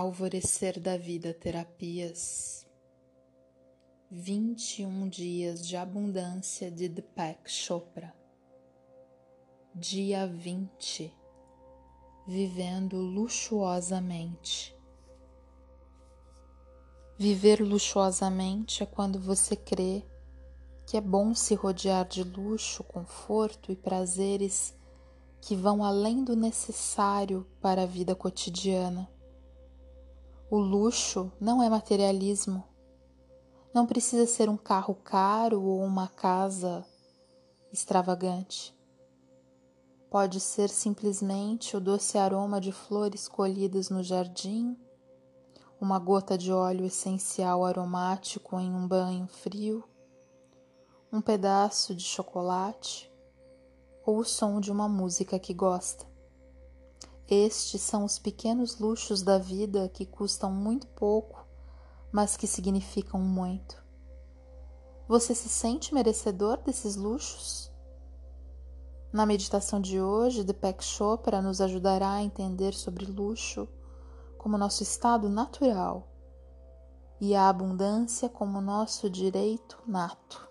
Alvorecer da Vida Terapias. 21 Dias de Abundância de Deepak Chopra. Dia 20 Vivendo luxuosamente. Viver luxuosamente é quando você crê que é bom se rodear de luxo, conforto e prazeres que vão além do necessário para a vida cotidiana o luxo não é materialismo. Não precisa ser um carro caro ou uma casa extravagante. Pode ser simplesmente o doce aroma de flores colhidas no jardim, uma gota de óleo essencial aromático em um banho frio, um pedaço de chocolate ou o som de uma música que gosta. Estes são os pequenos luxos da vida que custam muito pouco, mas que significam muito. Você se sente merecedor desses luxos? Na meditação de hoje, Deepak Chopra nos ajudará a entender sobre luxo como nosso estado natural e a abundância como nosso direito nato.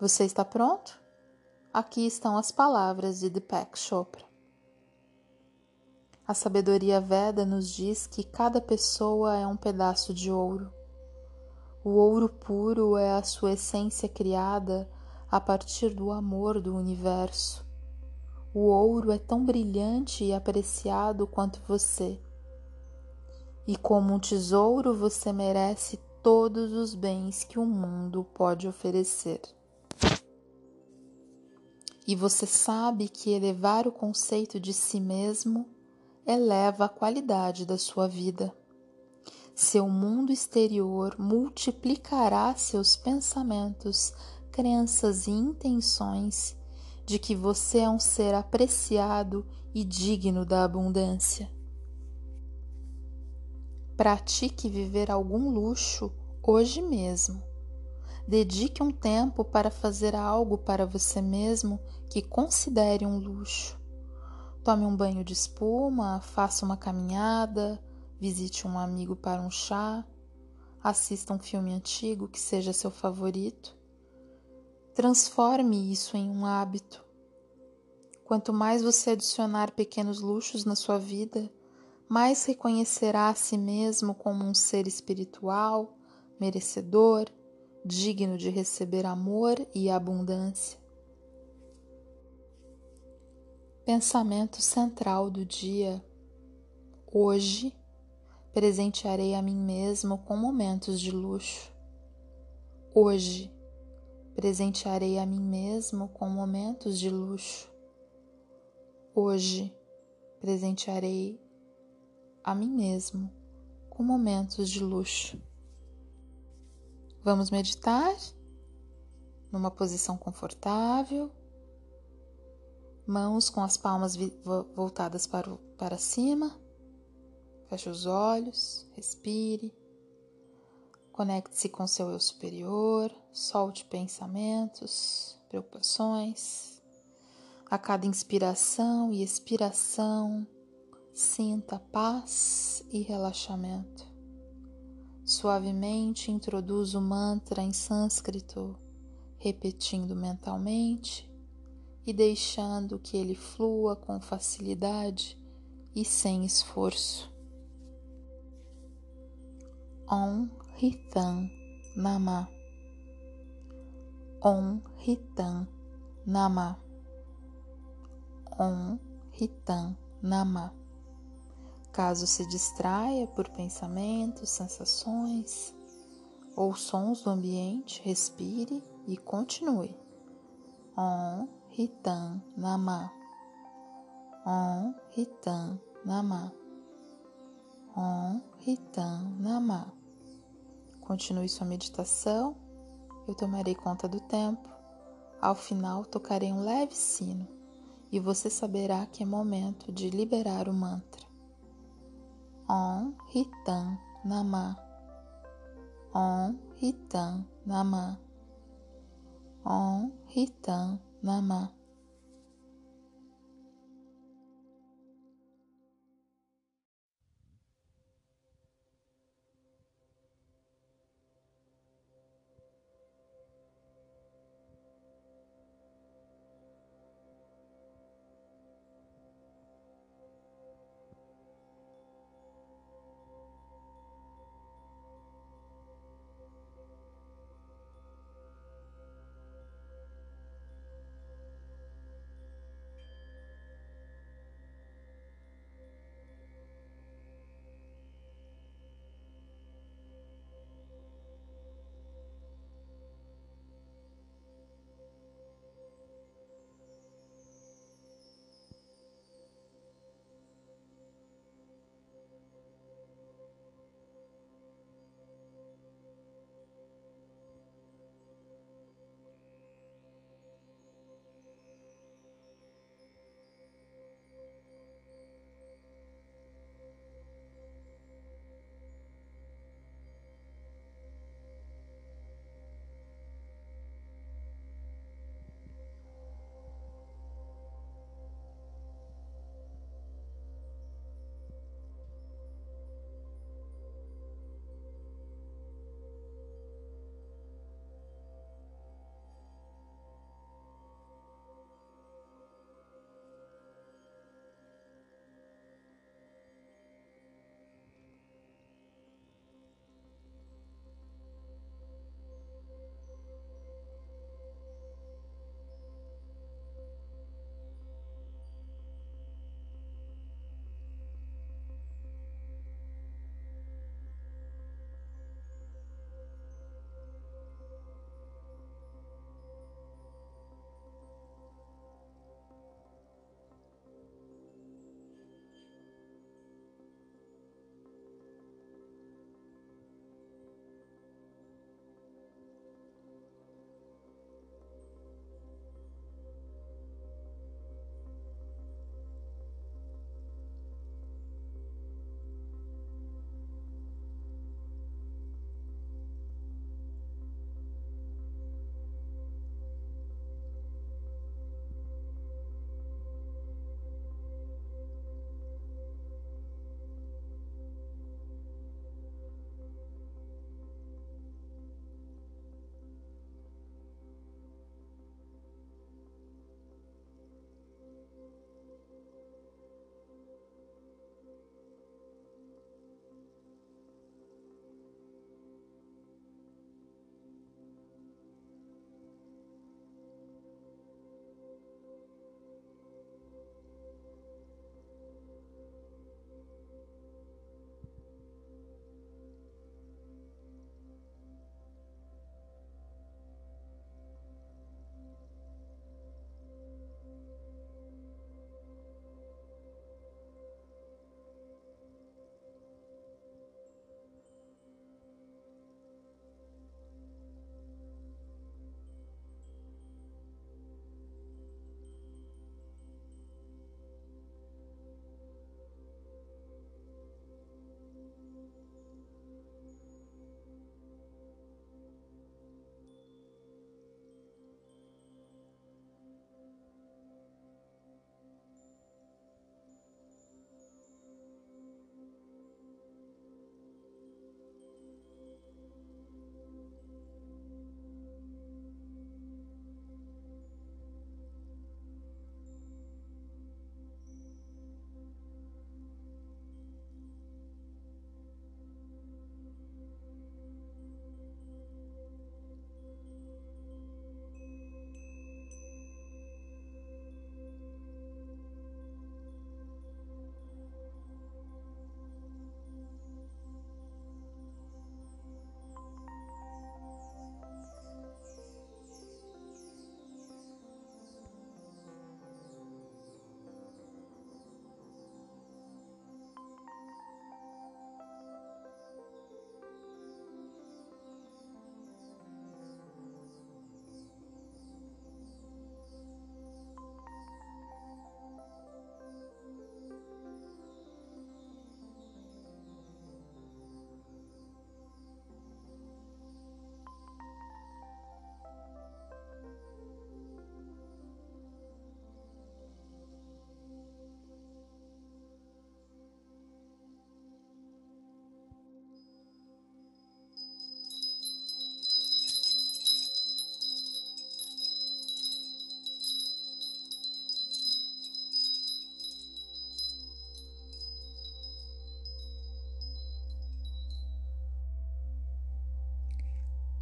Você está pronto? Aqui estão as palavras de Deepak Chopra. A sabedoria Veda nos diz que cada pessoa é um pedaço de ouro. O ouro puro é a sua essência criada a partir do amor do universo. O ouro é tão brilhante e apreciado quanto você. E como um tesouro, você merece todos os bens que o mundo pode oferecer. E você sabe que elevar o conceito de si mesmo eleva a qualidade da sua vida. Seu mundo exterior multiplicará seus pensamentos, crenças e intenções de que você é um ser apreciado e digno da abundância. Pratique viver algum luxo hoje mesmo. Dedique um tempo para fazer algo para você mesmo que considere um luxo. Tome um banho de espuma, faça uma caminhada, visite um amigo para um chá, assista um filme antigo que seja seu favorito. Transforme isso em um hábito. Quanto mais você adicionar pequenos luxos na sua vida, mais reconhecerá a si mesmo como um ser espiritual, merecedor, digno de receber amor e abundância. Pensamento central do dia. Hoje, presentearei a mim mesmo com momentos de luxo. Hoje, presentearei a mim mesmo com momentos de luxo. Hoje, presentearei a mim mesmo com momentos de luxo. Vamos meditar numa posição confortável mãos com as palmas voltadas para, o, para cima. Feche os olhos, respire. Conecte-se com seu eu superior, solte pensamentos, preocupações. A cada inspiração e expiração, sinta paz e relaxamento. Suavemente introduza o mantra em sânscrito, repetindo mentalmente e deixando que ele flua com facilidade e sem esforço. Om Hitam Nama Om Hitam Nama Om Hitam Nama Caso se distraia por pensamentos, sensações ou sons do ambiente, respire e continue. Om Hitam Nama. Om Hitam Nama. Om Hitam Nama. Continue sua meditação. Eu tomarei conta do tempo. Ao final, tocarei um leve sino e você saberá que é momento de liberar o mantra. Om Hitam Nama. Om Hitam Nama. Om Hitam Nama.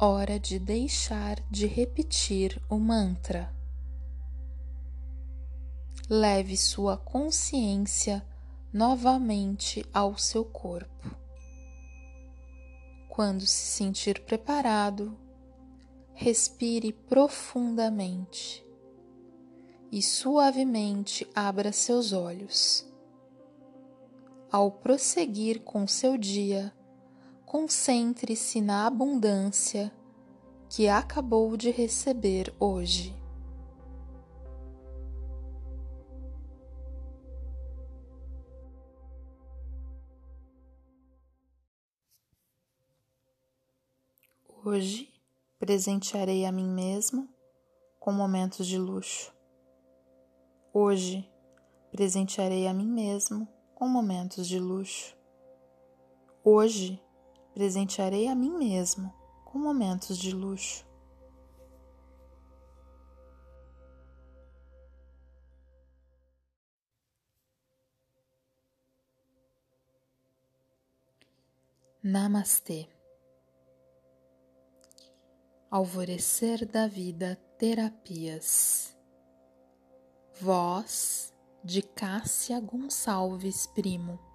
Hora de deixar de repetir o mantra. Leve sua consciência novamente ao seu corpo. Quando se sentir preparado, respire profundamente e suavemente abra seus olhos. Ao prosseguir com seu dia, concentre-se na abundância que acabou de receber hoje. Hoje presentearei a mim mesmo com momentos de luxo. Hoje presentearei a mim mesmo com momentos de luxo. Hoje presentearei a mim mesmo com momentos de luxo. Namastê. Alvorecer da Vida Terapias. Voz de Cássia Gonçalves Primo.